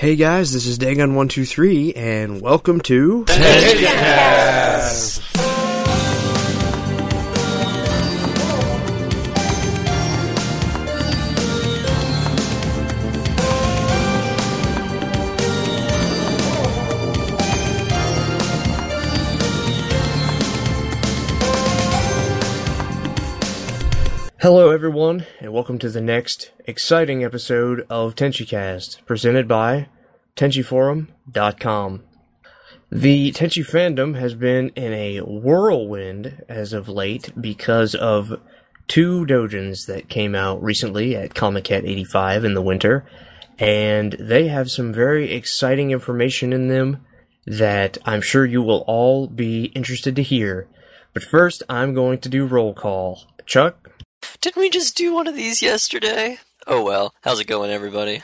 Hey guys, this is Dagon123, and welcome to. Hello, everyone, and welcome to the next exciting episode of TenchiCast, presented by TenchiForum.com. The Tenchi fandom has been in a whirlwind as of late because of two dojins that came out recently at Comiket 85 in the winter, and they have some very exciting information in them that I'm sure you will all be interested to hear. But first, I'm going to do roll call. Chuck, Didn't we just do one of these yesterday? Oh well. How's it going, everybody?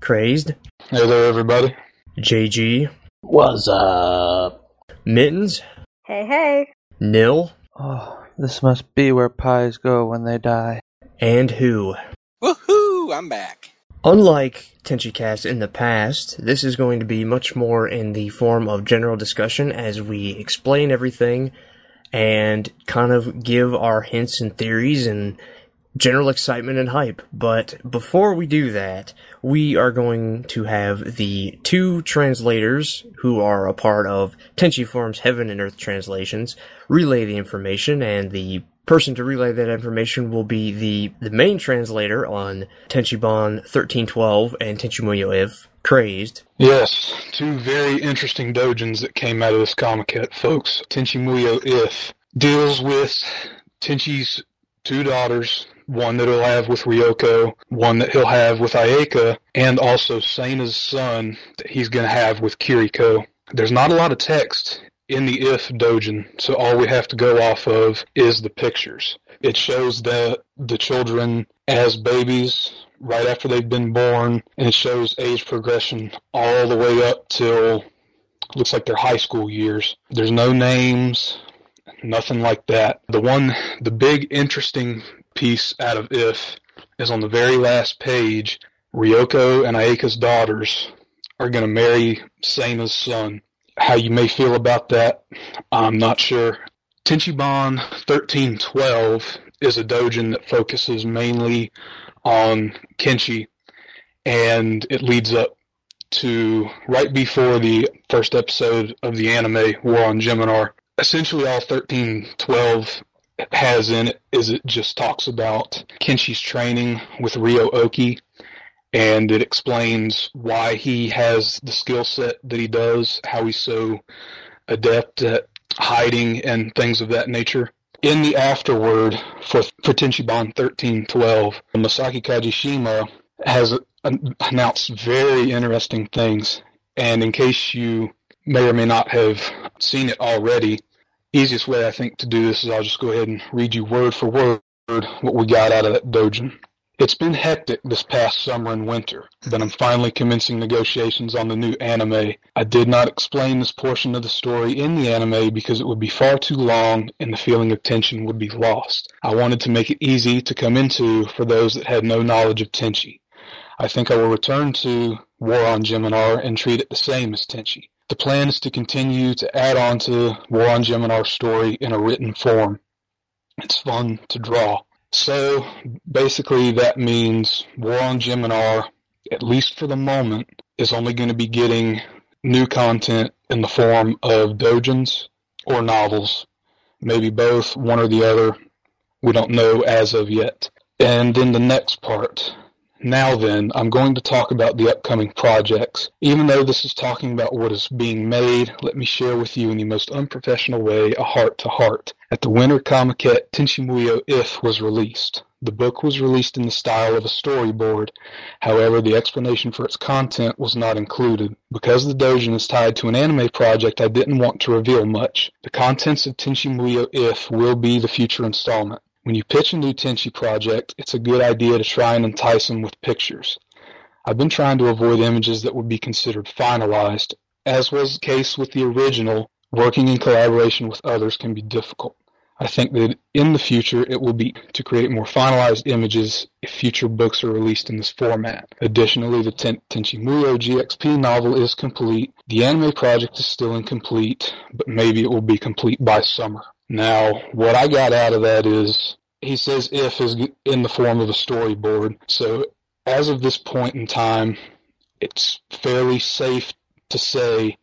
Crazed, Hello, everybody. JG, What's up? Mittens, Hey, hey. Nil, Oh, this must be where pies go when they die. and Who. Woohoo! I'm back. Unlike TenchiCast in the past, this is going to be much more in the form of general discussion as we explain everything and kind of give our hints and theories and general excitement and hype. But before we do that, we are going to have the two translators who are a part of Tenchi Forum's Heaven and Earth translations relay the information, and the person to relay that information will be the, the main translator on Tenchiban 1312 and Tenchimuyo If, Crazed. Yes, two very interesting dojins that came out of this comic folks. Muyo If deals with Tenchi's two daughters, one that he'll have with Ryoko, one that he'll have with Ayeka, and also Seina's son that he's going to have with Kiriko. There's not a lot of text in the If dojin, so all we have to go off of is the pictures. It shows the the children as babies right after they've been born, and it shows age progression all the way up till looks like their high school years. There's no names, nothing like that. The one, the big interesting piece out of If is on the very last page. Ryoko and Ayeka's daughters are going to marry Seina's son. How you may feel about that, I'm not sure. Tenchiban 1312 is a dojin that focuses mainly on Kenshi, and it leads up to right before the first episode of the anime War on Geminar. Essentially, all 1312 has in it is it just talks about Kenshi's training with Ryo-Ohki, and it explains why he has the skill set that he does, how he's so adept at hiding and things of that nature. In the afterword for, for Tenchiban 1312, Masaki Kajishima has announced very interesting things. And in case you may or may not have seen it already, easiest way I think to do this is I'll just go ahead and read you word for word what we got out of that dojin. It's been hectic this past summer and winter, but I'm finally commencing negotiations on the new anime. I did not explain this portion of the story in the anime because it would be far too long and the feeling of tension would be lost. I wanted to make it easy to come into for those that had no knowledge of Tenchi. I think I will return to War on Geminar and treat it the same as Tenchi. The plan is to continue to add on to War on Geminar's story in a written form. It's fun to draw. So basically, that means War on Geminar, at least for the moment, is only going to be getting new content in the form of dojins or novels. Maybe both, one or the other. We don't know as of yet. And then the next part. Now then, I'm going to talk about the upcoming projects. Even though this is talking about what is being made, let me share with you in the most unprofessional way a heart to heart. At the Winter Comiket, Tenchimuyo If was released. The book was released in the style of a storyboard. However, the explanation for its content was not included. Because the dojin is tied to an anime project, I didn't want to reveal much. The contents of Tenchimuyo If will be the future installment. When you pitch a new Tenchi project, it's a good idea to try and entice them with pictures. I've been trying to avoid images that would be considered finalized. As was the case with the original, working in collaboration with others can be difficult. I think that in the future it will be to create more finalized images if future books are released in this format. Additionally, the Ten- Tenchi Muyo GXP novel is complete. The anime project is still incomplete, but maybe it will be complete by summer. Now, what I got out of that is he says if is in the form of a storyboard. So as of this point in time, it's fairly safe to say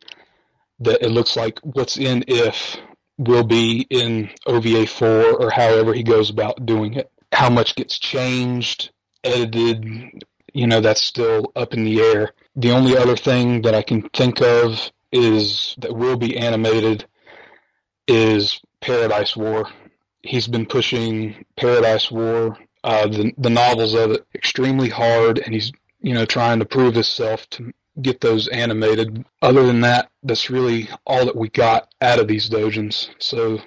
that it looks like what's in if will be in OVA 4 or however he goes about doing it. How much gets changed, edited, you know, that's still up in the air. The only other thing that I can think of is that will be animated is Paradise War. He's been pushing Paradise War, uh, the the novels of it, extremely hard, and he's you know trying to prove himself to get those animated. Other than that, that's really all that we got out of these dojins. So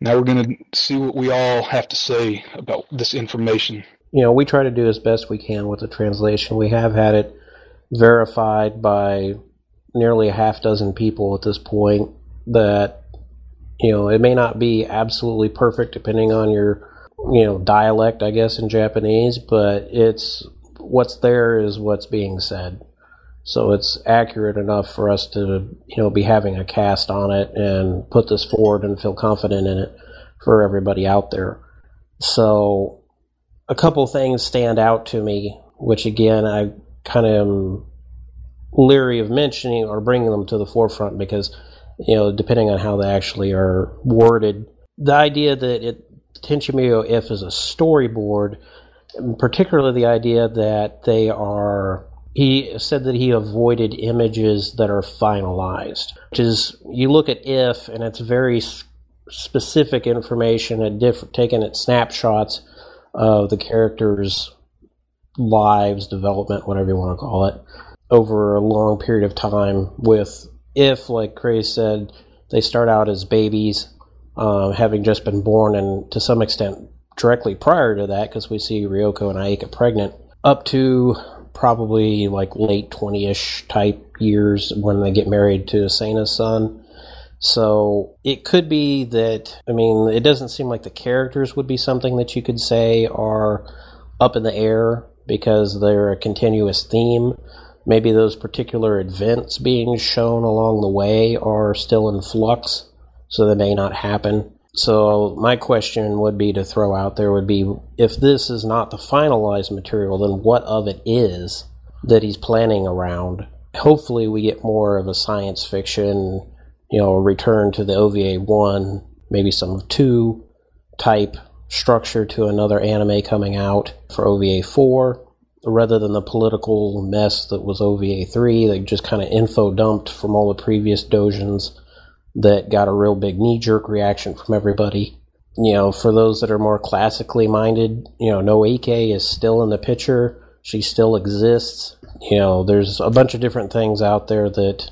now we're going to see what we all have to say about this information. You know, we try to do as best we can with the translation. We have had it verified by nearly a half dozen people at this point that you know it may not be absolutely perfect depending on your you know dialect i guess in japanese but it's what's there is what's being said. So it's accurate enough for us to you know be having a cast on it and put this forward and feel confident in it for everybody out there. So a couple things stand out to me which again i kind of am leery of mentioning or bringing them to the forefront because you know depending on how they actually are worded. The idea that it Tenchi Muyo if is a storyboard particularly the idea that they are he said that he avoided images that are finalized which is you look at if and it's very specific information at diff- taken at snapshots of the characters lives development whatever you want to call it over a long period of time with if like Cray said they start out as babies uh, having just been born and to some extent directly prior to that because we see Ryoko and Ayeka pregnant up to probably like late 20ish type years when they get married to Seina's son. So it could be that I mean it doesn't seem like the characters would be something that you could say are up in the air because they're a continuous theme maybe those particular events being shown along the way are still in flux, so they may not happen. So my question would be to throw out there would be if this is not the finalized material, then what of it is that he's planning around? Hopefully we get more of a science fiction, you know, return to the OVA one, maybe some of two type structure to another anime coming out for OVA four rather than the political mess that was OVA 3 that just kind of info dumped from all the previous dojins that got a real big knee jerk reaction from everybody. You know, for those that are more classically minded, you know, Noike is still in the picture. She still exists. You know, there's a bunch of different things out there that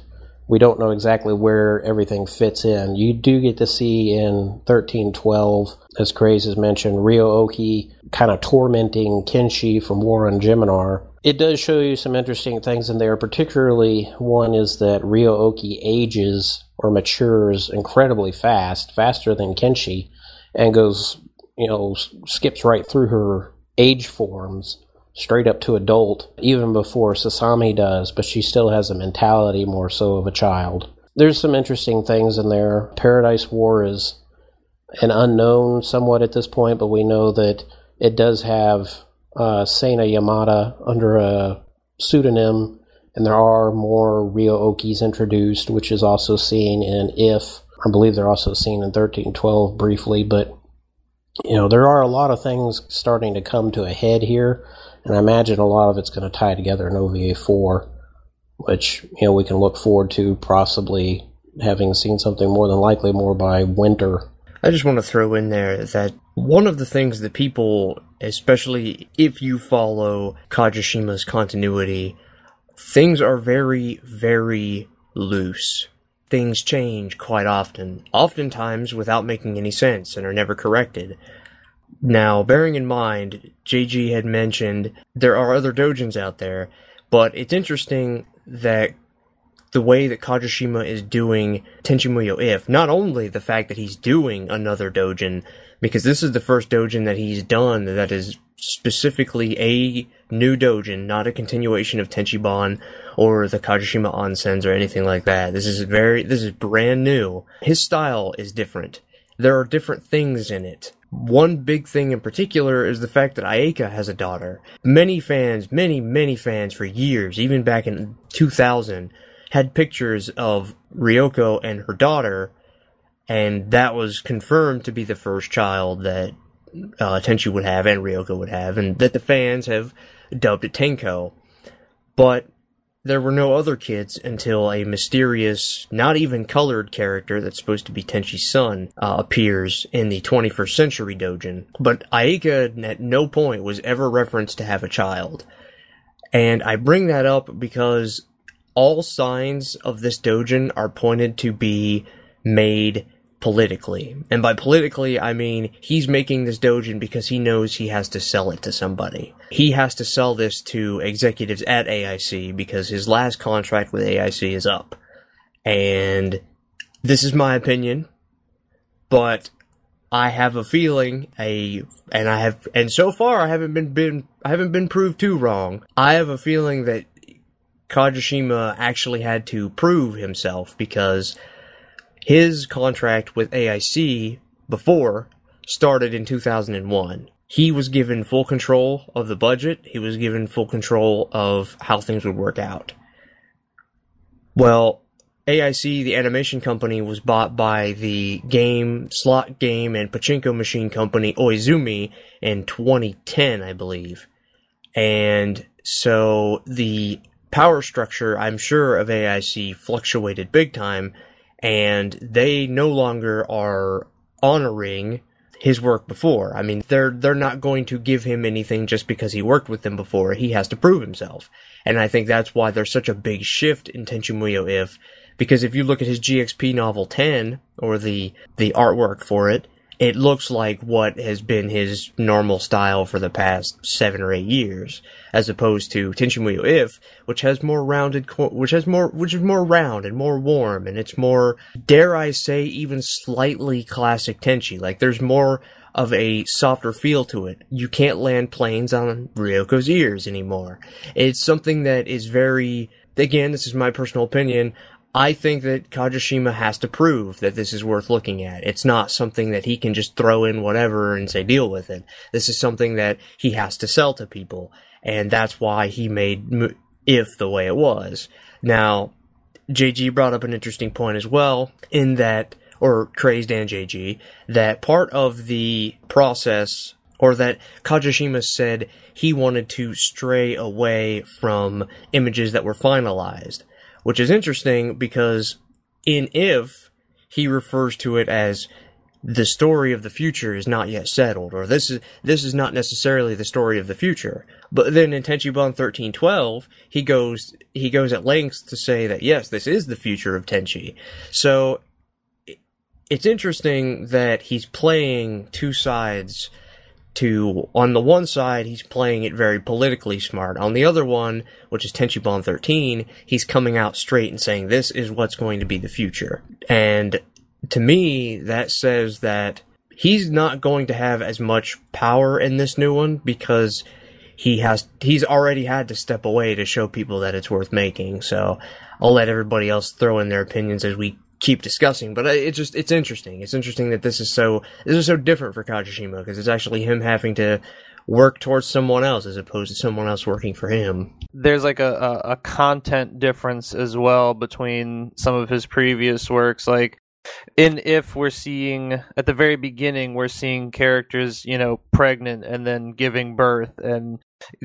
we don't know exactly where everything fits in. You do get to see in 1312, as Craze has mentioned, Ryo-Ohki kind of tormenting Kenshi from War on Geminar. It does show you some interesting things in there, particularly one is that Ryo-Ohki ages or matures incredibly fast, faster than Kenshi, and goes, you know, skips right through her age forms straight up to adult, even before Sasami does, but she still has a mentality more so of a child. There's some interesting things in there. Paradise War is an unknown somewhat at this point, but we know that it does have uh, Seina Yamada under a pseudonym, and there are more Ryo-Ohkis introduced, which is also seen in If. I believe they're also seen in 1312 briefly, but you know, there are a lot of things starting to come to a head here, and I imagine a lot of it's going to tie together in OVA 4, which, you know, we can look forward to possibly having seen something more than likely more by winter. I just want to throw in there that one of the things that people, especially if you follow Kajishima's continuity, things are very, very loose. Things change quite often, oftentimes without making any sense and are never corrected. Now, bearing in mind, JG had mentioned there are other dojins out there, but it's interesting that the way that Kajishima is doing Tenchi Muyo If, not only the fact that he's doing another dojin, because this is the first dojin that he's done that is specifically a new dojin, not a continuation of Tenchiban or the Kajishima Onsens or anything like that. This is very, this is brand new. His style is different. There are different things in it. One big thing in particular is the fact that Ayeka has a daughter. Many fans, many, many fans for years, even back in 2000, had pictures of Ryoko and her daughter, and that was confirmed to be the first child that uh, Tenchi would have and Ryoko would have, and that the fans have dubbed it Tenko. But there were no other kids until a mysterious, not even colored character that's supposed to be Tenchi's son uh, appears in the 21st century dojin. But Ayeka at no point was ever referenced to have a child. And I bring that up because all signs of this dojin are pointed to be made politically. And by politically, I mean he's making this dojin because he knows he has to sell it to somebody. He has to sell this to executives at AIC because his last contract with AIC is up. And this is my opinion, but I have a feeling a and I have and so far I haven't been been I haven't been proved too wrong. I have a feeling that Kajishima actually had to prove himself because his contract with AIC before started in 2001. He was given full control of the budget, he was given full control of how things would work out. Well, AIC, the animation company, was bought by the game, slot game, and pachinko machine company Oizumi in 2010, I believe. And so the power structure, I'm sure, of AIC fluctuated big time, and they no longer are honoring his work before. I mean, they're they're not going to give him anything just because he worked with them before. He has to prove himself, and I think that's why there's such a big shift in Tenchi Muyo If, because if you look at his GXP novel 10 or the the artwork for it, it looks like what has been his normal style for the past seven or eight years, as opposed to Tenchi Muyo If, which has more rounded, which has more, which is more round and more warm, and it's more, dare I say, even slightly classic Tenchi. Like there's more of a softer feel to it. You can't land planes on Ryoko's ears anymore. It's something that is very, again, this is my personal opinion. I think that Kajishima has to prove that this is worth looking at. It's not something that he can just throw in whatever and say deal with it. This is something that he has to sell to people, and that's why he made If the way it was. Now, JG brought up an interesting point as well, in that, or Crazed and JG, that part of the process, or that Kajishima said he wanted to stray away from images that were finalized which is interesting because in If, he refers to it as the story of the future is not yet settled, or this is this is not necessarily the story of the future. But then in Tenchi-Ban thirteen twelve, he goes he goes at lengths to say that yes, this is the future of Tenchi. So it's interesting that he's playing two sides to on the one side he's playing it very politically smart. On the other one which is tenchi 13 he's coming out straight and saying this is what's going to be the future. And to me that says that he's not going to have as much power in this new one because he has he's already had to step away to show people that it's worth making. So i'll let everybody else throw in their opinions as we keep discussing. But uh, it's just it's interesting. It's interesting that this is so this is so different for Kajishima because it's actually him having to work towards someone else as opposed to someone else working for him. There's like a, a, a content difference as well between some of his previous works. Like in if we're seeing at the very beginning we're seeing characters you know pregnant and then giving birth and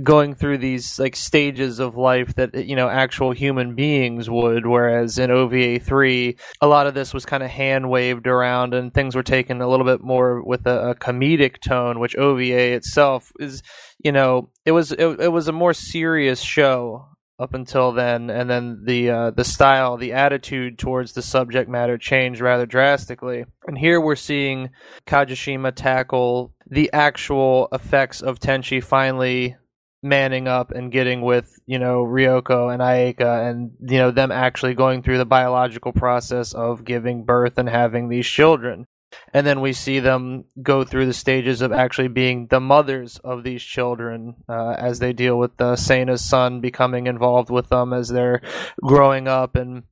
going through these like stages of life that you know actual human beings would whereas in OVA 3 a lot of this was kind of hand waved around and things were taken a little bit more with a, a comedic tone which OVA itself is you know it was it, it was a more serious show up until then, and then the uh, the style, the attitude towards the subject matter changed rather drastically. And here we're seeing Kajishima tackle the actual effects of Tenchi finally manning up and getting with you know Ryoko and Ayeka and you know them actually going through the biological process of giving birth and having these children and then we see them go through the stages of actually being the mothers of these children uh, as they deal with the Seina's son becoming involved with them as they're growing up. And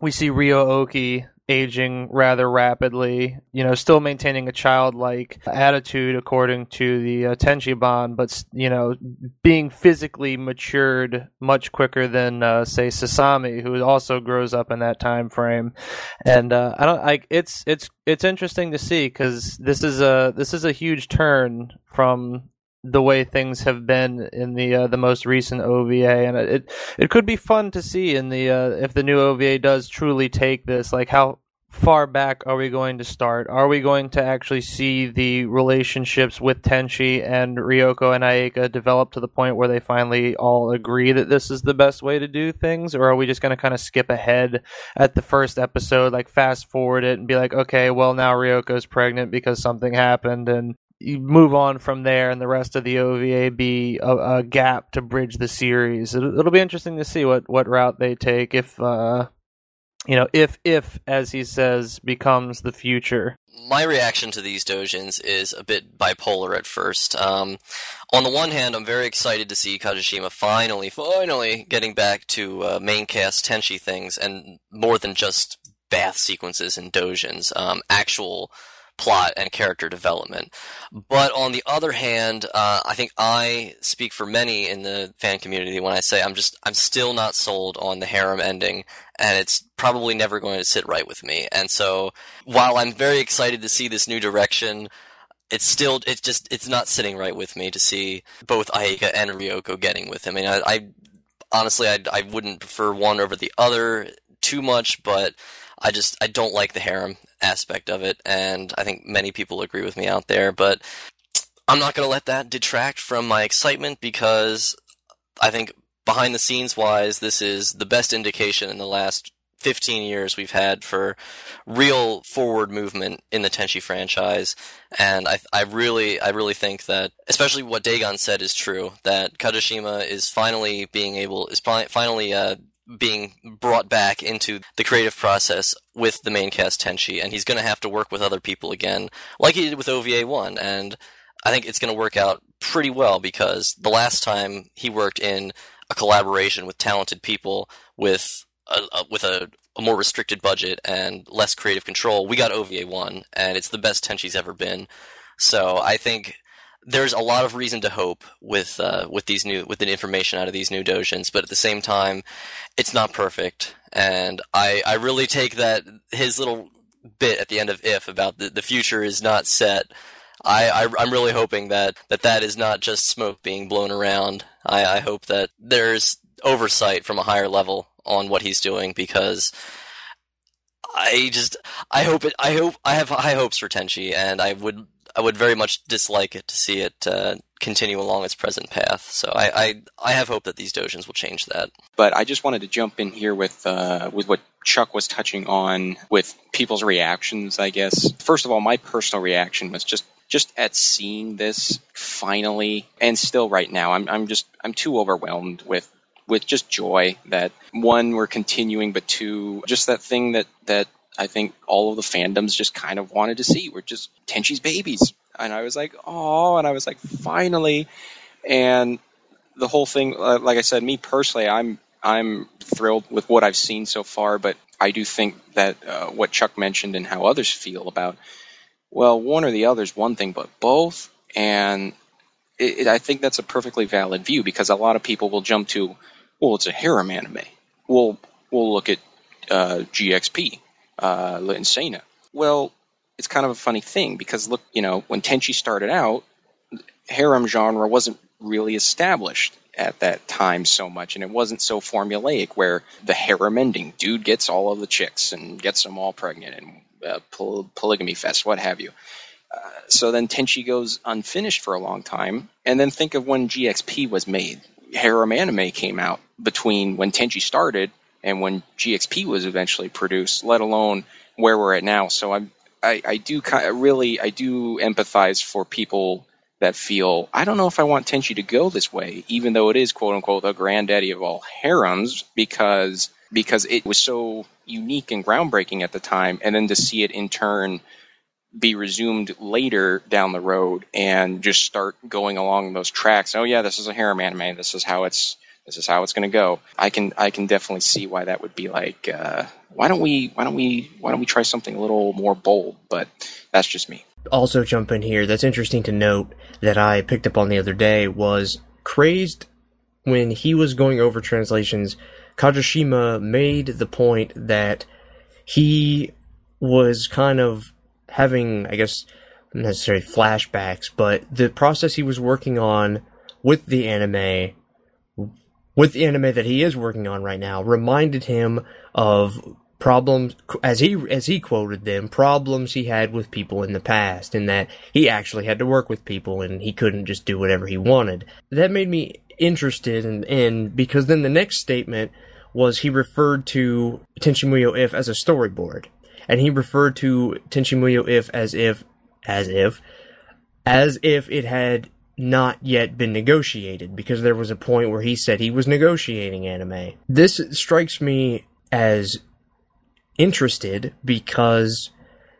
we see Ryo-Ohki aging rather rapidly, you know, still maintaining a childlike attitude according to the uh, Tenchiban, but you know, being physically matured much quicker than uh, say Sasami, who also grows up in that time frame. And uh, I don't like it's it's it's interesting to see because this is a this is a huge turn from the way things have been in the uh, the most recent OVA, and it it could be fun to see in the uh, if the new OVA does truly take this. Like how far back are we going to start? Are we going to actually see the relationships with Tenchi and Ryoko and Ayeka develop to the point where they finally all agree that this is the best way to do things, or are we just going to kind of skip ahead at the first episode, like fast forward it and be like, okay, well now Ryoko's pregnant because something happened, and you move on from there, and the rest of the OVA be a, a gap to bridge the series. It'll, it'll, be interesting to see what, what route they take if uh, you know if if as he says becomes the future. My reaction to these dojins is a bit bipolar at first. Um, on the one hand, I'm very excited to see Kajishima finally, finally getting back to uh, main cast Tenchi things, and more than just bath sequences and dojins, um, actual plot and character development. But on the other hand, uh, I think I speak for many in the fan community when I say I'm just I'm still not sold on the harem ending, and it's probably never going to sit right with me. And so, while I'm very excited to see this new direction. It's still, it's just, it's not sitting right with me to see both Ayeka and Ryoko getting with him. I mean, I, I honestly, I, I wouldn't prefer one over the other too much, but I just I don't like the harem aspect of it, and I think many people agree with me out there. But I'm not going to let that detract from my excitement because I think behind the scenes wise, this is the best indication in the last 15 years we've had for real forward movement in the Tenchi franchise. And I, I really, I really think that, especially what Dagon said is true, that Kajishima is finally being able, is finally, uh, being brought back into the creative process with the main cast Tenchi, and he's going to have to work with other people again, like he did with OVA 1. And I think it's going to work out pretty well because the last time he worked in a collaboration with talented people with a, a with a, a, more restricted budget and less creative control, we got OVA 1, and it's the best Tenchi's ever been. So I think there's a lot of reason to hope with uh, with these new with the information out of these new dojins, but at the same time, it's not perfect. And I I really take that his little bit at the end of if about the, the future is not set. I, I am really hoping that, that that is not just smoke being blown around. I, I hope that there's oversight from a higher level on what he's doing because I just I hope it I hope I have high hopes for Tenchi and I would I would very much dislike it to see it uh, continue along its present path. So I, I, I have hope that these dojins will change that. But I just wanted to jump in here with uh, with what Chuck was touching on with people's reactions. I guess first of all, my personal reaction was just just at seeing this finally, and still right now, I'm I'm just I'm too overwhelmed with with just joy that one we're continuing, but two just that thing that that I think all of the fandoms just kind of wanted to see. We're just Tenchi's babies. And I was like, oh, and I was like, finally. And the whole thing, uh, like I said, me personally, I'm I'm thrilled with what I've seen so far. But I do think that uh, what Chuck mentioned and how others feel about, well, one or the other is one thing, but both, and it, it, I think that's a perfectly valid view because a lot of people will jump to, well, it's a harem anime. We'll we'll look at uh, GXP uh. Well, it's kind of a funny thing because look, you know, when Tenchi started out, harem genre wasn't really established at that time so much, and it wasn't so formulaic where the harem ending, dude gets all of the chicks and gets them all pregnant and uh, poly- polygamy fest, what have you. Uh, so then Tenchi goes unfinished for a long time, and then think of when GXP was made. Harem anime came out between when Tenchi started and when GXP was eventually produced, let alone where we're at now. So I'm, I, I do kind of really, I do empathize for people that feel I don't know if I want Tenchi to go this way, even though it is quote unquote the granddaddy of all harems, because because it was so unique and groundbreaking at the time, and then to see it in turn be resumed later down the road and just start going along those tracks. Oh yeah, this is a harem anime. This is how it's this is how it's going to go. I can I can definitely see why that would be like. Uh, why don't we why don't we why don't we try something a little more bold? But that's just me. Also, jump in here. That's interesting to note that I picked up on the other day was crazed when he was going over translations. Kajishima made the point that he was kind of having, I guess, not necessarily flashbacks, but the process he was working on with the anime, with the anime that he is working on right now, reminded him of problems as he as he quoted them problems he had with people in the past and that he actually had to work with people and he couldn't just do whatever he wanted. That made me interested in, in because then the next statement was he referred to Tenchi Muyo If as a storyboard and he referred to Tenchi Muyo If as if as if as if it had not yet been negotiated because there was a point where he said he was negotiating anime. This strikes me as interested because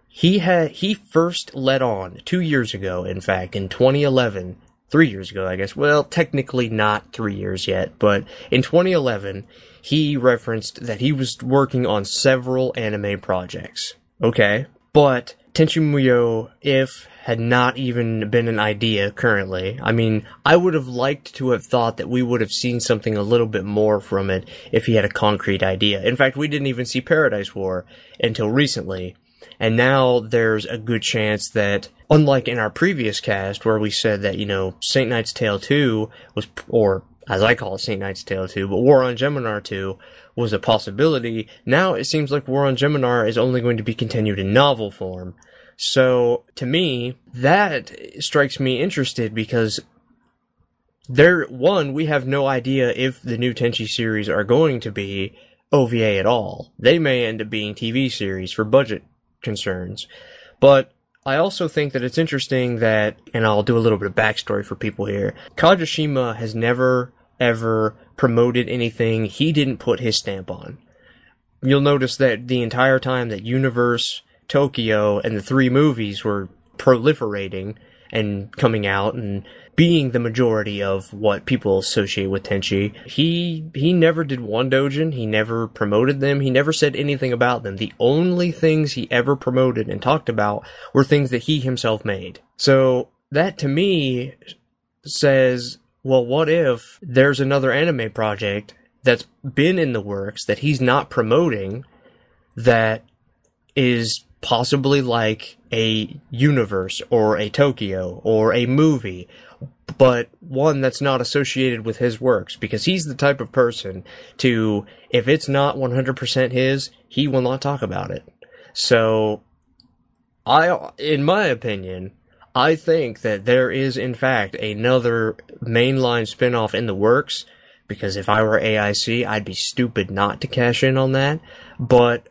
he had he first let on 2 years ago in fact in 2011 3 years ago I guess well technically not 3 years yet but in 2011 he referenced that he was working on several anime projects. Okay. But Tenchi Muyo, if had not even been an idea currently. I mean, I would have liked to have thought that we would have seen something a little bit more from it if he had a concrete idea. In fact, we didn't even see Paradise War until recently. And now there's a good chance that, unlike in our previous cast where we said that, you know, Saint Knight's Tale 2 was, or as I call it, Saint Knight's Tale 2, but War on Geminar 2 was a possibility. Now it seems like War on Geminar is only going to be continued in novel form. So to me, that strikes me interested because there, one, we have no idea if the new Tenchi series are going to be OVA at all. They may end up being TV series for budget concerns. But I also think that it's interesting that, and I'll do a little bit of backstory for people here. Kajishima has never ever promoted anything he didn't put his stamp on. You'll notice that the entire time that Universe, Tokyo, and the three movies were proliferating and coming out and being the majority of what people associate with Tenchi, he he never did one dojin, he never promoted them, he never said anything about them. The only things he ever promoted and talked about were things that he himself made. So that to me says well, what if there's another anime project that's been in the works that he's not promoting that is possibly like a universe or a Tokyo or a movie, but one that's not associated with his works because he's the type of person to, if it's not 100% his, he will not talk about it. So, I, in my opinion, I think that there is, in fact, another mainline spinoff in the works. Because if I were AIC, I'd be stupid not to cash in on that. But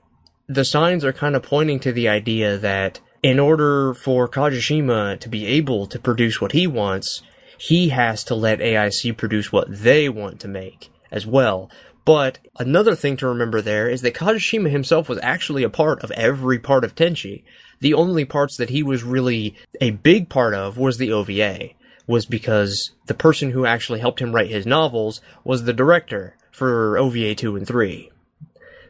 the signs are kind of pointing to the idea that in order for Kajishima to be able to produce what he wants, he has to let AIC produce what they want to make as well. But another thing to remember there is that Kajishima himself was actually a part of every part of Tenchi the only parts that he was really a big part of was the OVA, was because the person who actually helped him write his novels was the director for OVA 2 and 3.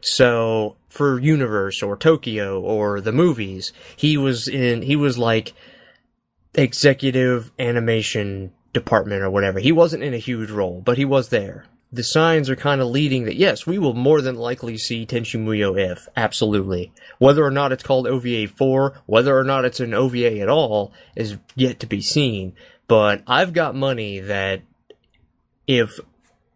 So, for Universe or Tokyo or the movies, he was in, he was like executive animation department or whatever. He wasn't in a huge role, but he was there the signs are kind of leading that yes, we will more than likely see Tenchi Muyo if absolutely. Whether or not it's called OVA 4, whether or not it's an OVA at all is yet to be seen. But I've got money that if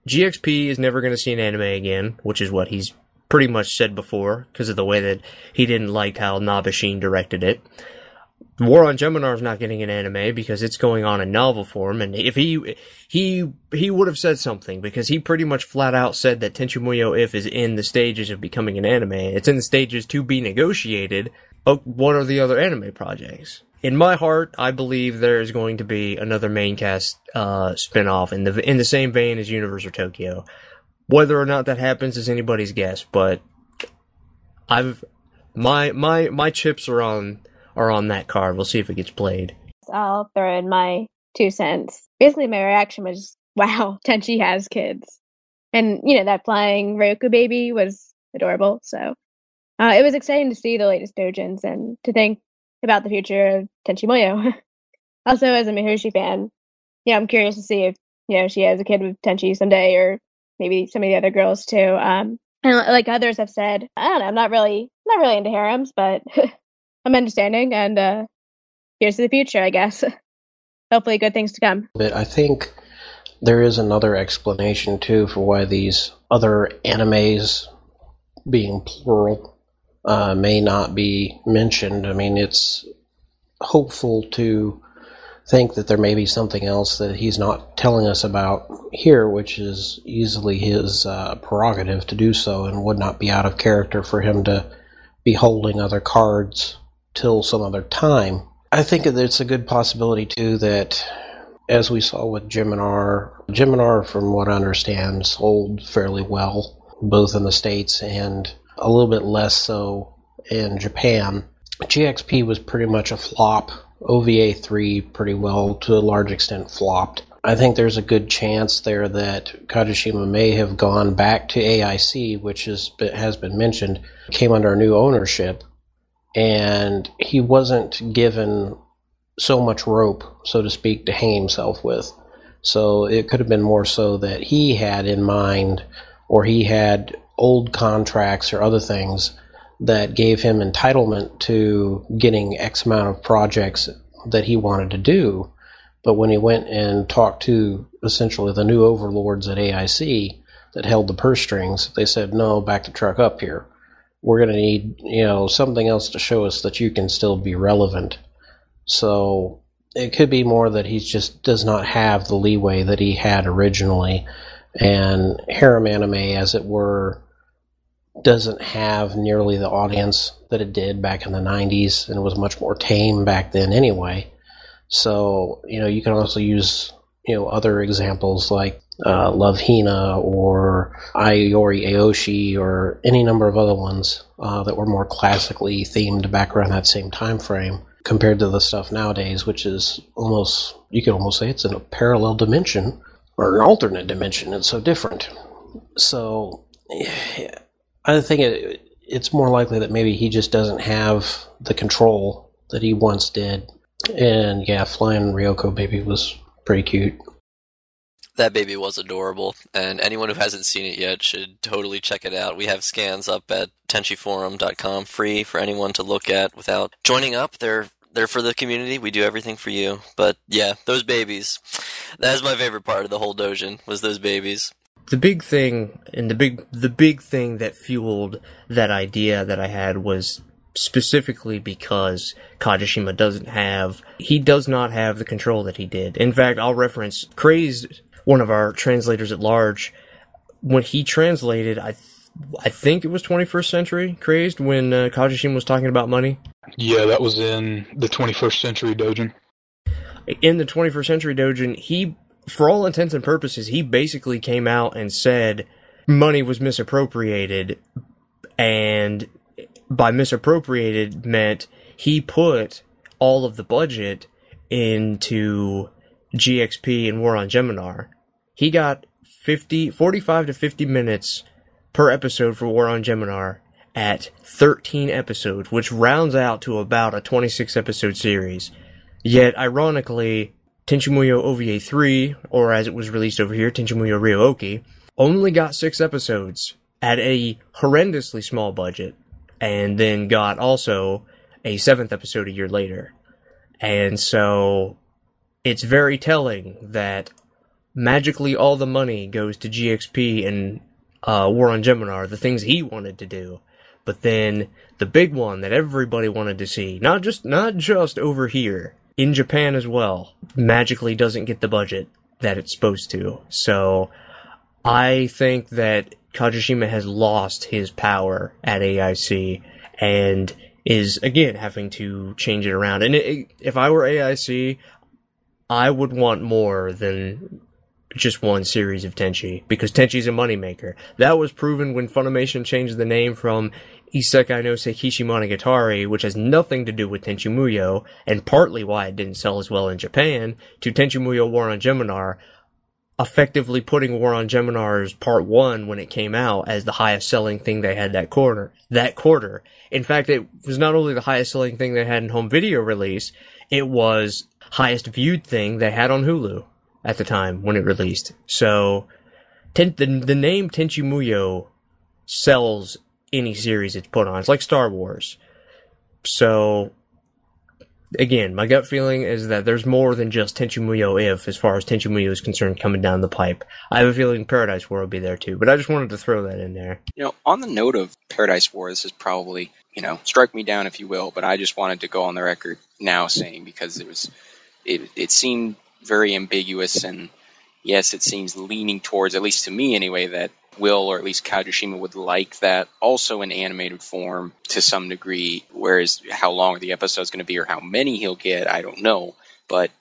GXP is never going to see an anime again, which is what he's pretty much said before because of the way that he didn't like how Nabeshin directed it. War on Geminar is not getting an anime because it's going on in novel form, and if he he he would have said something because he pretty much flat out said that Tenchi Muyo If is in the stages of becoming an anime. It's in the stages to be negotiated. What are the other anime projects? in my heart, I believe there is going to be another main cast uh, spinoff in the in the same vein as Universe or Tokyo. Whether or not that happens is anybody's guess, but I've my my my chips are on are on that card. We'll see if it gets played. I'll throw in my two cents. Basically, my reaction was, "Wow, Tenchi has kids," and you know that flying Ryoko baby was adorable. So uh, it was exciting to see the latest dojins and to think about the future of Tenchi Muyo. also, as a Mihoshi fan, yeah, I'm curious to see if you know she has a kid with Tenchi someday, or maybe some of the other girls too. Um, and like others have said, I don't know, I'm not really not really into harems, but I'm understanding, and uh, here's the future, I guess. Hopefully, good things to come. But I think there is another explanation too for why these other animes, being plural, uh, may not be mentioned. I mean, it's hopeful to think that there may be something else that he's not telling us about here, which is easily his uh, prerogative to do so and would not be out of character for him to be holding other cards till some other time. I think that it's a good possibility too that, as we saw with Geminar, Geminar, from what I understand, sold fairly well, both in the States and a little bit less so in Japan. GXP was pretty much a flop OVA 3 pretty well, to a large extent, flopped. I think there's a good chance there that Kajishima may have gone back to AIC, which is, has been mentioned, came under new ownership, and he wasn't given so much rope, so to speak, to hang himself with. So it could have been more so that he had in mind, or he had old contracts or other things that gave him entitlement to getting X amount of projects that he wanted to do. But when he went and talked to essentially the new overlords at AIC that held the purse strings, they said, no, back the truck up here. We're going to need, you know, something else to show us that you can still be relevant. So it could be more that he just does not have the leeway that he had originally. And harem anime, as it were, doesn't have nearly the audience that it did back in the 90s and was much more tame back then anyway. So, you know, you can also use, you know, other examples like uh, Love Hina or Ai Yori Aoshi or any number of other ones uh, that were more classically themed back around that same time frame compared to the stuff nowadays, which is almost, you could almost say it's in a parallel dimension or an alternate dimension. It's so different. So, yeah, I think it, it's more likely that maybe he just doesn't have the control that he once did. And yeah, Flying Ryoko Baby was pretty cute. That baby was adorable, and anyone who hasn't seen it yet should totally check it out. We have scans up at tenchiforum.com free for anyone to look at without joining up. They're they're for the community. We do everything for you. But yeah, those babies. That's my favorite part of the whole dojin was those babies the big thing and the big the big thing that fueled that idea that I had was specifically because Kajishima doesn't have he does not have the control that he did. In fact, I'll reference Crazed, one of our translators at large, when he translated I I think it was 21st century Crazed when uh, Kajishima was talking about money. Yeah, that was in the 21st century Dojin. In the 21st century Dojin, he for all intents and purposes, he basically came out and said money was misappropriated, and by misappropriated meant he put all of the budget into GXP and War on Geminar. He got 50, 45 to 50 minutes per episode for War on Geminar at 13 episodes, which rounds out to about a 26 episode series. Yet, ironically, Tenchi Muyo OVA 3, or as it was released over here, Tenchi Muyo Ryo-Ohki, only got six episodes at a horrendously small budget, and then got also a seventh episode a year later. And so it's very telling that magically all the money goes to GXP and uh, War on Geminar, the things he wanted to do. But then the big one that everybody wanted to see, not just not just over here, in Japan as well, magically doesn't get the budget that it's supposed to. So I think that Kajishima has lost his power at AIC and is again having to change it around. And it, if I were AIC, I would want more than just one series of Tenchi because Tenchi's a moneymaker. That was proven when Funimation changed the name from Isekai no Seikishi Monogatari, which has nothing to do with Tenchi Muyo, and partly why it didn't sell as well in Japan, to Tenchi Muyo War on Geminar, effectively putting War on Geminar's part one when it came out as the highest selling thing they had that quarter. That quarter. In fact, it was not only the highest selling thing they had in home video release, it was highest viewed thing they had on Hulu at the time when it released. So, ten, the, the name Tenchi Muyo sells any series it's put on. It's like Star Wars. So, again, my gut feeling is that there's more than just Tenchi Muyo if, as far as Tenchi Muyo is concerned, coming down the pipe. I have a feeling Paradise War will be there too, but I just wanted to throw that in there. You know, on the note of Paradise War, this is probably, you know, strike me down if you will, but I just wanted to go on the record now saying because it was, it, it seemed very ambiguous and yes, it seems leaning towards, at least to me anyway, that Will or at least Kajishima would like that also in animated form to some degree. Whereas how long the episode's going to be or how many he'll get, I don't know. But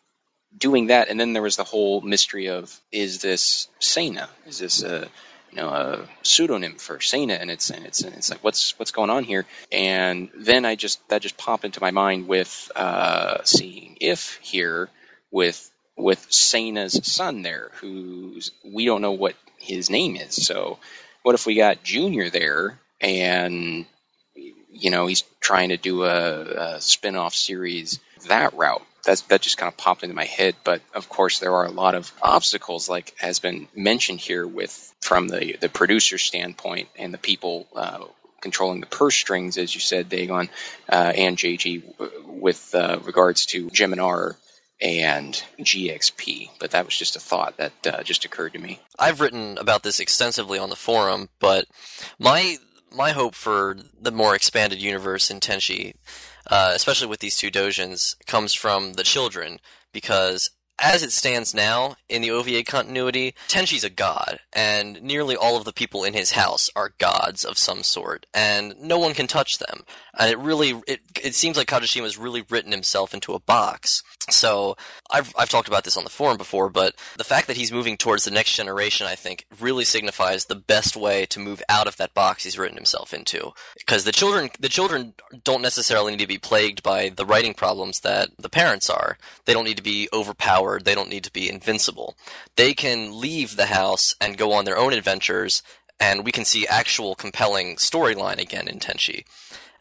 doing that, and then there was the whole mystery of is this Seina? Is this a you know a pseudonym for Seina? And it's and it's and it's like what's what's going on here? And then I just that just popped into my mind with uh, seeing if here with with Seina's son there, who's we don't know what his name is. So, what if we got Junior there, and you know he's trying to do a, a spin-off series that route? That's, that just kind of popped into my head. But of course, there are a lot of obstacles, like has been mentioned here, with from the the producer standpoint and the people. Uh, controlling the purse strings, as you said, Dagon uh, and JG, with uh, regards to Geminar and GXP, but that was just a thought that uh, just occurred to me. I've written about this extensively on the forum, but my my hope for the more expanded universe in Tenchi, uh, especially with these two dojins, comes from the children because as it stands now in the OVA continuity, Tenchi's a god, and nearly all of the people in his house are gods of some sort, and no one can touch them. And it really, it, it seems like Kajishima's really written himself into a box. So I've I've talked about this on the forum before, but the fact that he's moving towards the next generation, I think, really signifies the best way to move out of that box he's written himself into. Because the children, the children don't necessarily need to be plagued by the writing problems that the parents are. They don't need to be overpowered they don't need to be invincible. They can leave the house and go on their own adventures, and we can see actual compelling storyline again in Tenchi.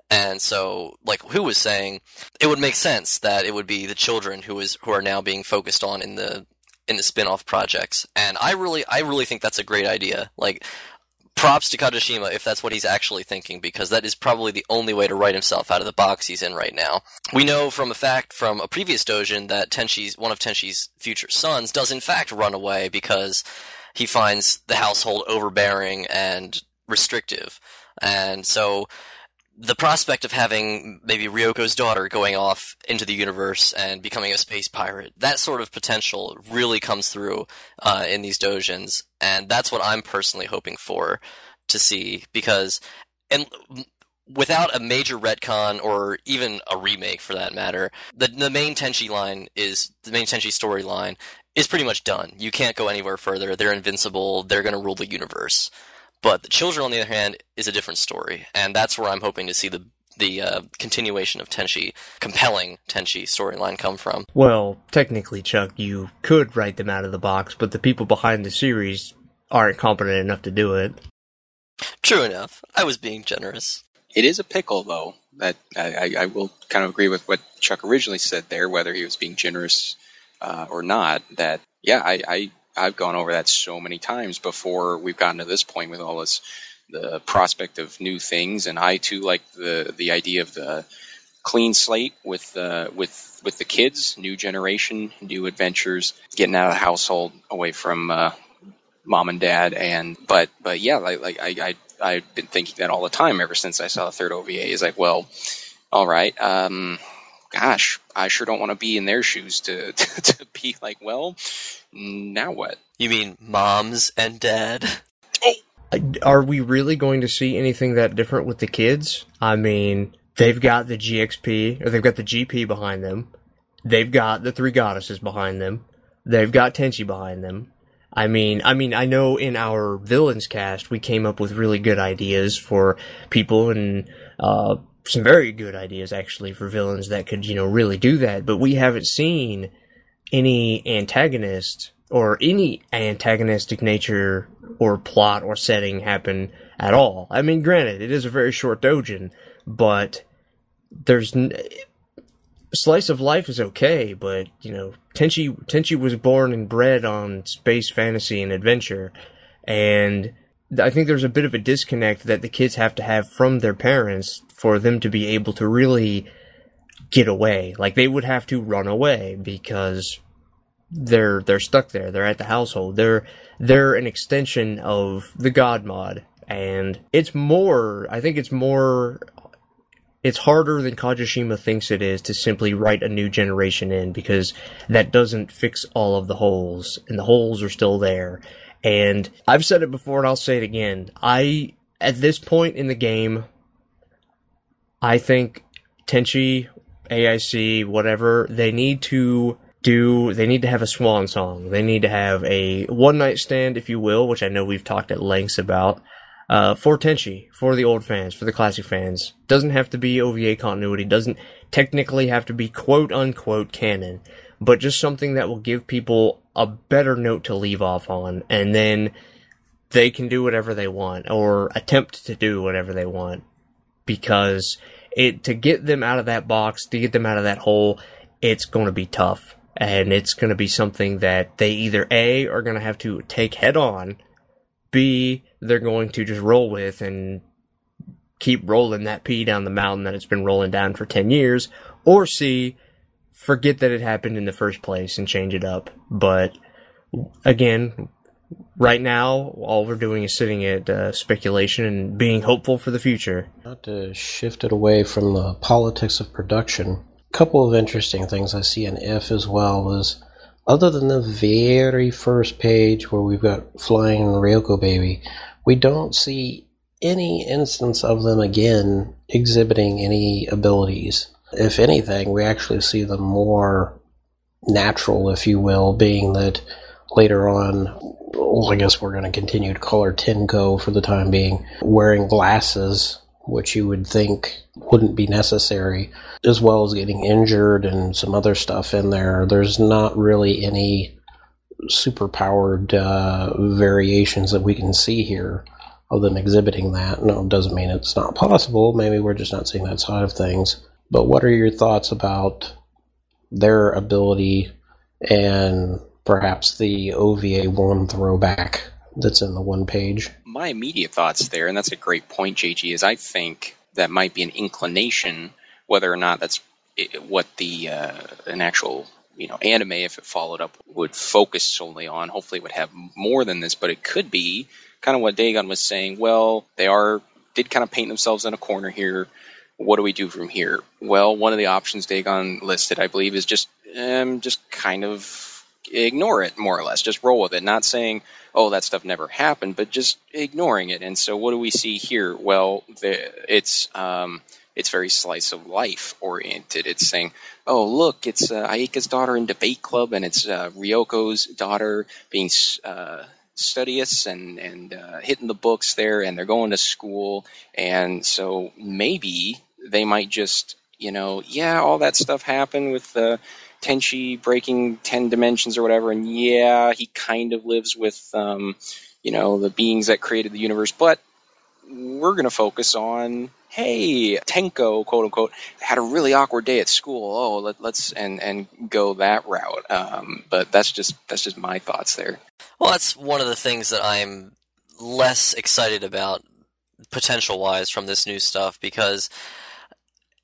And so, like who was saying, it would make sense that it would be the children who is who are now being focused on in the in the spin-off projects. And I really I really think that's a great idea. Like props to Kajishima if that's what he's actually thinking, because that is probably the only way to write himself out of the box he's in right now. We know from a fact from a previous dojin that Tenchi's one of Tenchi's future sons does in fact run away because he finds the household overbearing and restrictive. And so the prospect of having maybe Ryoko's daughter going off into the universe and becoming a space pirate, that sort of potential really comes through uh, in these dojins, and that's what I'm personally hoping for to see because and without a major retcon or even a remake for that matter, the the main Tenchi line is the main Tenchi storyline is pretty much done. You can't go anywhere further. They're invincible. They're going to rule the universe. But the children, on the other hand, is a different story, and that's where I'm hoping to see the the uh, continuation of Tenchi, compelling Tenchi storyline come from. Well, technically, Chuck, you could write them out of the box, but the people behind the series aren't competent enough to do it. True enough. I was being generous. It is a pickle, though. That I, I will kind of agree with what Chuck originally said there, whether he was being generous uh, or not. That yeah, I, I I've gone over that so many times before we've gotten to this point with all this the prospect of new things, and I too like the the idea of the clean slate with uh, with with the kids, new generation, new adventures, getting out of the household, away from uh, mom and dad, and but but yeah, like like I, I I've been thinking that all the time ever since I saw the third OVA. Is like, well, all right, um, gosh, I sure don't want to be in their shoes to, to, to be like, well, now what? You mean moms and dad? Are we really going to see anything that different with the kids? I mean, they've got the GXP, or they've got the GP behind them. They've got the three goddesses behind them. They've got Tenchi behind them. I mean, I mean, I know in our villains cast we came up with really good ideas for people and uh, some very good ideas actually for villains that could, you know, really do that. But we haven't seen any antagonist or any antagonistic nature or plot or setting happen at all. I mean, granted, it is a very short dojin, but there's n- slice of life is okay, but you know, Tenchi Tenchi was born and bred on space fantasy and adventure, and I think there's a bit of a disconnect that the kids have to have from their parents for them to be able to really get away. Like they would have to run away because they're they're stuck there. They're at the household. They're they're an extension of the God mod, and it's more. I think it's more. It's harder than Kajishima thinks it is to simply write a new generation in because that doesn't fix all of the holes, and the holes are still there. And I've said it before, and I'll say it again. I at this point in the game, I think Tenchi, AIC, whatever, they need to do they need to have a swan song. They need to have a one night stand, if you will, which I know we've talked at lengths about. Uh, for Tenchi, for the old fans, for the classic fans. Doesn't have to be OVA continuity, doesn't technically have to be quote unquote canon, but just something that will give people a better note to leave off on, and then they can do whatever they want, or attempt to do whatever they want. Because it, to get them out of that box, to get them out of that hole, it's going to be tough and it's going to be something that they either A are going to have to take head on, B they're going to just roll with and keep rolling that P down the mountain that it's been rolling down for 10 years, or C forget that it happened in the first place and change it up. But again, right now, all we're doing is sitting at uh, speculation and being hopeful for the future. Not to shift it away from the politics of production, A couple of interesting things I see in If as well is other than the very first page where we've got flying Ryoko baby, we don't see any instance of them again exhibiting any abilities. If anything, we actually see them more natural, if you will, being that later on, well, I guess we're going to continue to call her Tenko for the time being, wearing glasses which you would think wouldn't be necessary, as well as getting injured and some other stuff in there. There's not really any superpowered uh, variations that we can see here of them exhibiting that. No, it doesn't mean it's not possible. Maybe we're just not seeing that side of things. But what are your thoughts about their ability and perhaps the OVA 1 throwback that's in the one page? my immediate thoughts there, and that's a great point, JG, is I think that might be an inclination, whether or not that's what the uh, an actual you know anime, if it followed up, would focus solely on. Hopefully, it would have more than this, but it could be kind of what Dagon was saying. Well, they are did kind of paint themselves in a corner here. What do we do from here? Well, one of the options Dagon listed, I believe, is just um, just kind of ignore it more or less, just roll with it. Not saying, oh, that stuff never happened, but just ignoring it. And so, what do we see here? Well, the, it's um, it's very slice of life oriented. It's saying, oh, look, it's uh, Ayeka's daughter in debate club, and it's uh, Ryoko's daughter being uh, studious and and uh, hitting the books there, and they're going to school, and so maybe they might just, you know, yeah, all that stuff happened with the Tenchi breaking 10 dimensions or whatever, and yeah, he kind of lives with, um, you know, the beings that created the universe, but we're going to focus on hey tenko quote unquote had a really awkward day at school. Oh let, us and and go that route. Um, but that's just that's just my thoughts there. Well that's one of the things that i'm less excited about potential wise from this new stuff because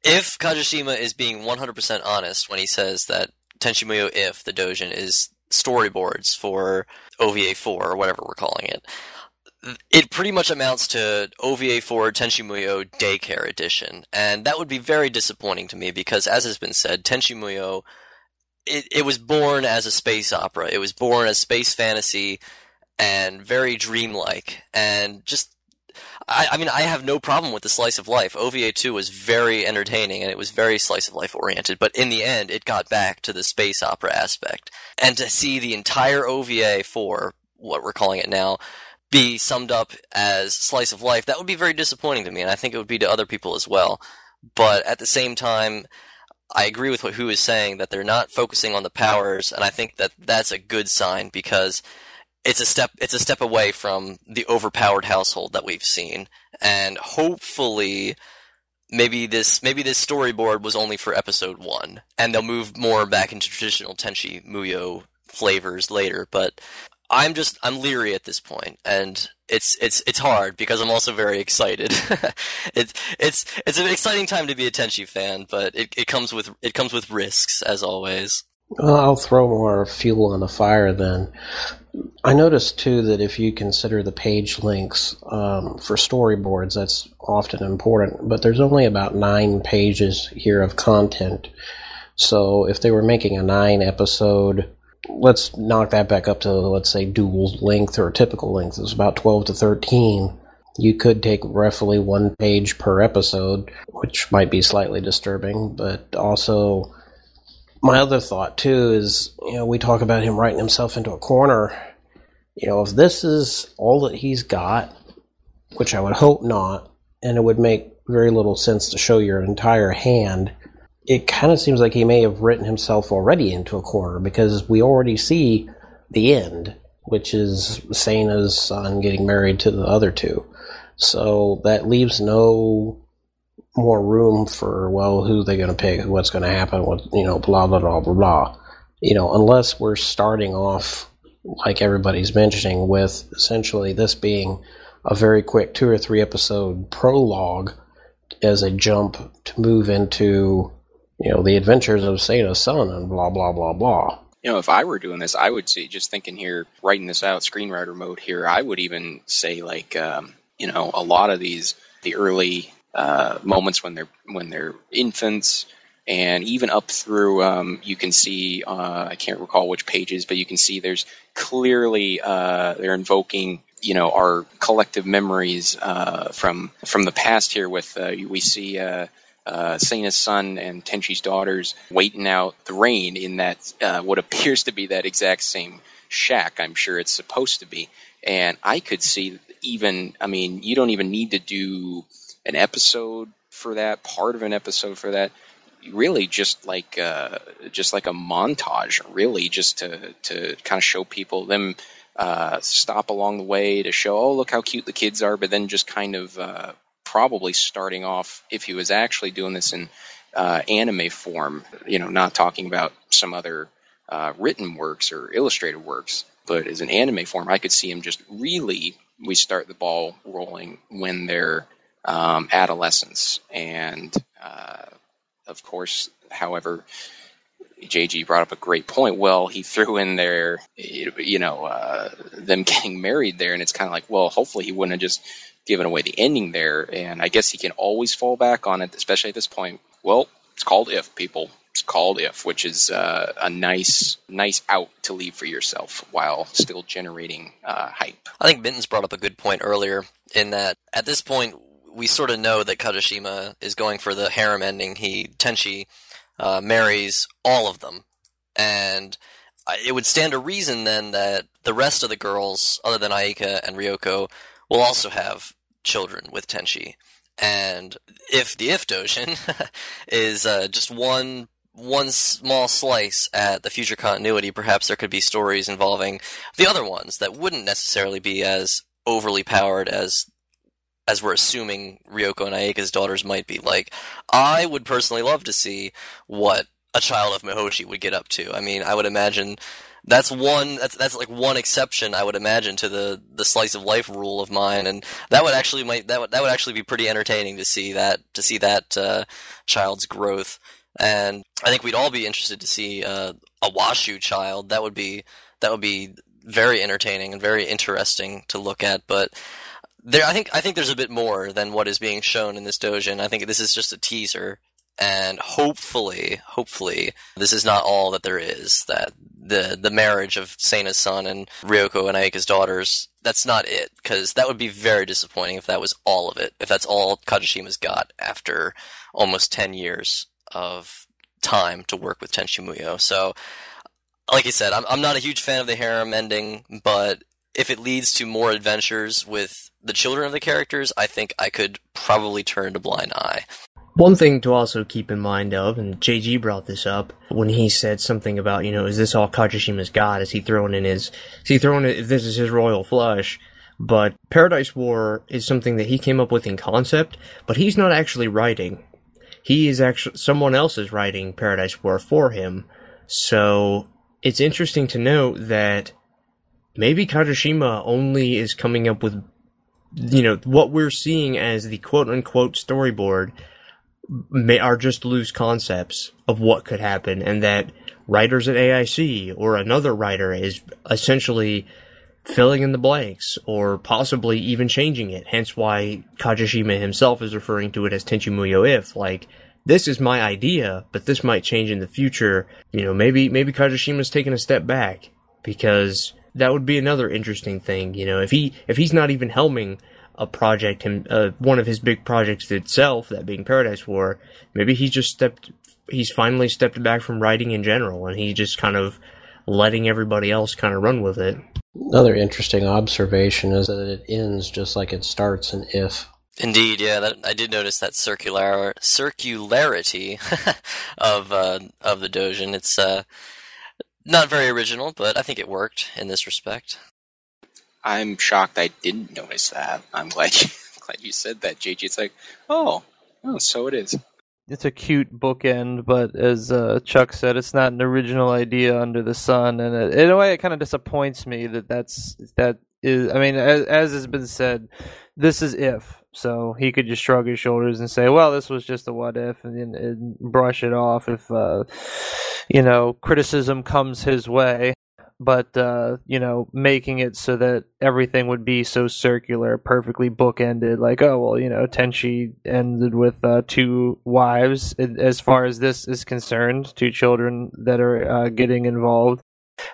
if Kajishima is being 100% honest when he says that Tenchi Muyo If, the Dojin, is storyboards for OVA 4 or whatever we're calling it, it pretty much amounts to OVA 4 Tenchi Muyo Daycare Edition. And that would be very disappointing to me because, as has been said, Tenchi Muyo, it, it was born as a space opera. It was born as space fantasy and very dreamlike. And just I, I mean, I have no problem with the slice of life. OVA 2 was very entertaining and it was very slice of life oriented, but in the end, it got back to the space opera aspect. And to see the entire OVA for what we're calling it now be summed up as slice of life, that would be very disappointing to me, and I think it would be to other people as well. But at the same time, I agree with what Who is saying that they're not focusing on the powers, and I think that that's a good sign because it's a step it's a step away from the overpowered household that we've seen, and hopefully. Maybe this maybe this storyboard was only for episode one, and they'll move more back into traditional Tenchi Muyo flavors later. But I'm just I'm leery at this point, and it's it's it's hard because I'm also very excited. it's it's it's an exciting time to be a Tenchi fan, but it, it comes with it comes with risks as always. Well, I'll throw more fuel on the fire then. I noticed too that if you consider the page links um, for storyboards, that's often important, but there's only about nine pages here of content. So if they were making a nine episode, let's knock that back up to, let's say, dual length or typical length, it's about 12 to 13. You could take roughly one page per episode, which might be slightly disturbing, but also my other thought too is, you know, we talk about him writing himself into a corner. You know, if this is all that he's got, which I would hope not, and it would make very little sense to show your entire hand, it kind of seems like he may have written himself already into a corner because we already see the end, which is Seina's son getting married to the other two. So that leaves no more room for well, who they going to pick, what's going to happen, what you know, blah blah blah blah blah. You know, unless we're starting off like everybody's mentioning with essentially this being a very quick two or three episode prologue as a jump to move into you know the adventures of Seina's son and blah blah blah blah. You know, if I were doing this, I would say, just thinking here, writing this out, screenwriter mode here, I would even say, like, um, you know, a lot of these, the early uh, moments when they're when they're infants, and even up through um, you can see uh, I can't recall which pages, but you can see there's clearly uh, they're invoking you know our collective memories uh, from from the past here. With uh, we see. Uh, uh, Seina's son and Tenchi's daughters waiting out the rain in that what appears to be that exact same shack. I'm sure it's supposed to be, and I could see even. I mean, you don't even need to do an episode for that, part of an episode for that. Really, just like uh, just like a montage, really, just to to kind of show people them uh, stop along the way to show, oh, look how cute the kids are, but then just kind of uh, probably starting off if he was actually doing this in uh, anime form, you know, not talking about some other uh, written works or illustrated works, but as an anime form, I could see him just really we start the ball rolling when they're um, adolescence. And uh, of course, however, JG brought up a great point. Well, he threw in there, you know, uh, them getting married there, and it's kind of like, well, hopefully he wouldn't have just given away the ending there. And I guess he can always fall back on it, especially at this point. Well, it's called if people. It's called if, which is uh, a nice, nice out to leave for yourself while still generating uh, hype. I think Mittens brought up a good point earlier in that at this point we sort of know that Kajishima is going for the harem ending. He Tenchi uh, marries all of them, and it would stand to reason then that the rest of the girls, other than Ayeka and Ryoko, will also have children with Tenchi. And if the if Dojin is uh, just one one small slice at the future continuity, perhaps there could be stories involving the other ones that wouldn't necessarily be as overly powered as as we're assuming Ryoko and Ayeka's daughters might be. Like, I would personally love to see what a child of Mihoshi would get up to. I mean, I would imagine that's one that's that's like one exception I would imagine to the the slice of life rule of mine, and that would actually might that would that would actually be pretty entertaining to see that to see that uh, child's growth. And I think we'd all be interested to see uh, a Washu child. That would be that would be very entertaining and very interesting to look at. But there, I think I think there's a bit more than what is being shown in this Dojin. I think this is just a teaser, and hopefully, hopefully, this is not all that there is. That the the marriage of Seina's son and Ryoko and Ayeka's daughters. That's not it, because that would be very disappointing if that was all of it. If that's all Kajishima's got after almost ten years of time to work with Tenchi Muyo. So, like I said, I'm I'm not a huge fan of the harem ending, but if it leads to more adventures with the children of the characters, I think I could probably turn a blind eye. One thing to also keep in mind of, and JG brought this up when he said something about, you know, is this all Kajishima's? Is he throwing in his, is he throwing it, this is his royal flush? But Paradise War is something that he came up with in concept, but he's not actually writing. He is actually, someone else is writing Paradise War for him. So, it's interesting to note that maybe Kajishima only is coming up with, you know, what we're seeing as the quote unquote storyboard may, are just loose concepts of what could happen, and that writers at AIC or another writer is essentially filling in the blanks or possibly even changing it. Hence why Kajishima himself is referring to it as Tenchi Muyo if like this is my idea, but this might change in the future. You know, maybe maybe Kajishima's taking a step back because that would be another interesting thing. You know, if he if he's not even helming a project, him uh, one of his big projects itself, that being Paradise War, maybe he just stepped. He's finally stepped back from writing in general, and he just kind of letting everybody else kind of run with it. Another interesting observation is that it ends just like it starts in if. Indeed, yeah, that, I did notice that circular circularity of uh, of the Dojin. It's uh, not very original, but I think it worked in this respect. I'm shocked I didn't notice that. I'm glad you, glad you said that, JG. It's like, oh, oh, so it is. It's a cute bookend, but as uh, Chuck said, it's not an original idea under the sun, and it, in a way, it kind of disappoints me that that's that is. I mean, as, as has been said, this is if. So he could just shrug his shoulders and say, "Well, this was just a what if," and, and brush it off if uh, you know criticism comes his way but uh, you know, making it so that everything would be so circular, perfectly bookended. Like, oh well, you know, Tenchi ended with uh, two wives. As far as this is concerned, two children that are uh, getting involved,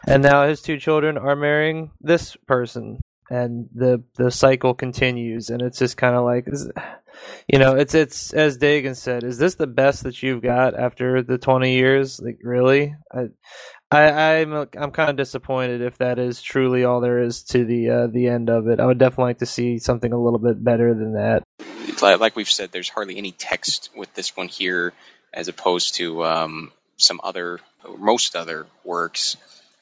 and now his two children are marrying this person, and the the cycle continues. And it's just kind of like, you know, it's it's as Dagon said, is this the best that you've got after the twenty years? Like, really? I, I, I'm I'm kind of disappointed if that is truly all there is to the uh, the end of it. I would definitely like to see something a little bit better than that. Like we've said, there's hardly any text with this one here, as opposed to um, some other, most other works.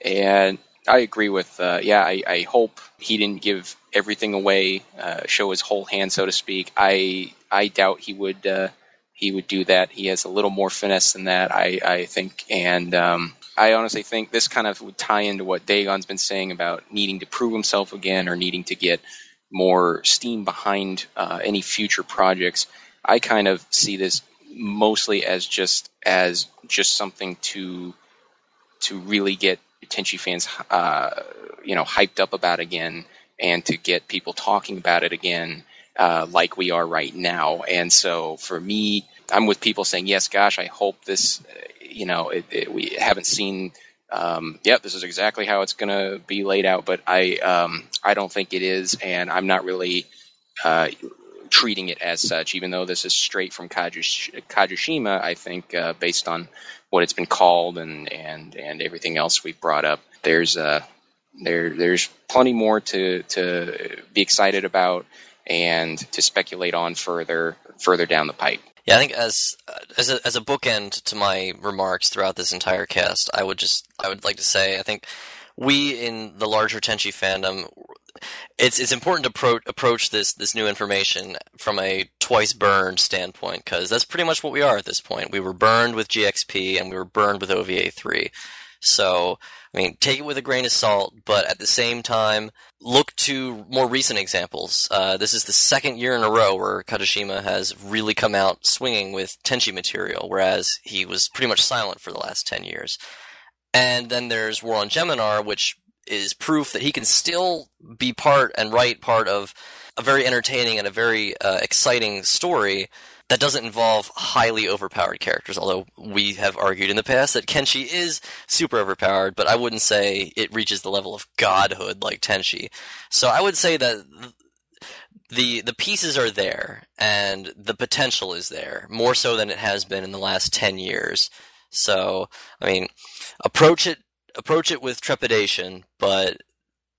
And I agree with, uh, yeah, I, I, hope he didn't give everything away, uh, show his whole hand, so to speak. I I doubt he would uh, he would do that. He has a little more finesse than that, I, I think, and um, I honestly think this kind of would tie into what Dagon's been saying about needing to prove himself again or needing to get more steam behind uh, any future projects. I kind of see this mostly as just as just something to to really get Tenchi fans, uh, you know, hyped up about again, and to get people talking about it again, uh, like we are right now. And so, for me, I'm with people saying, "Yes, gosh, I hope this you know, it, it, we haven't seen. Um, yep, this is exactly how it's going to be laid out, but I um, I don't think it is, and I'm not really uh, treating it as such. Even though this is straight from Kajush, Kajishima, I think uh, based on what it's been called and and and everything else we've brought up, there's uh, there there's plenty more to to be excited about and to speculate on further further down the pipe. Yeah, I think as as a, as a bookend to my remarks throughout this entire cast, I would just I would like to say I think we in the larger Tenchi fandom, it's it's important to pro- approach this this new information from a twice burned standpoint because that's pretty much what we are at this point. We were burned with GXP and we were burned with OVA three. So, I mean, take it with a grain of salt, but at the same time, look to more recent examples. Uh, this is the second year in a row where Kajishima has really come out swinging with Tenchi material, whereas he was pretty much silent for the last 10 years. And then there's War on Geminar, which is proof that he can still be part and write part of a very entertaining and a very uh, exciting story that doesn't involve highly overpowered characters. Although we have argued in the past that Kenshi is super overpowered, but I wouldn't say it reaches the level of godhood like Tenchi. So I would say that the the pieces are there and the potential is there more so than it has been in the last 10 years so i mean approach it approach it with trepidation but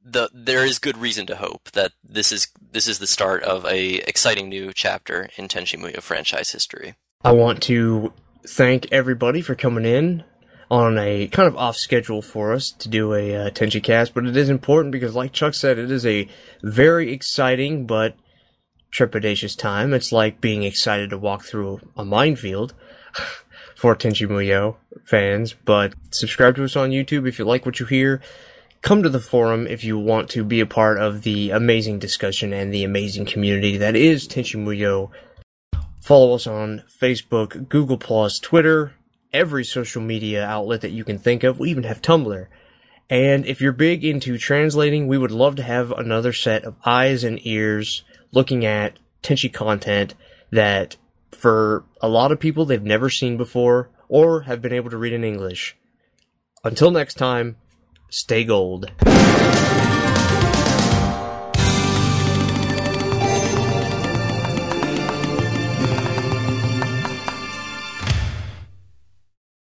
the there is good reason to hope that this is this is the start of a exciting new chapter in Tenchi Muyo franchise history. I want to thank everybody for coming in on a kind of off schedule for us to do a uh, Tenchi cast, but it is important because, like Chuck said, it is a very exciting but trepidatious time. It's like being excited to walk through a minefield for Tenchi Muyo fans. But subscribe to us on YouTube if you like what you hear. Come to the forum if you want to be a part of the amazing discussion and the amazing community that is Tenchi Muyo. Follow us on Facebook, Google Plus, Twitter, every social media outlet that you can think of. We even have Tumblr. And if you're big into translating, we would love to have another set of eyes and ears looking at Tenchi content that for a lot of people they've never seen before or have been able to read in English. Until next time, stay gold.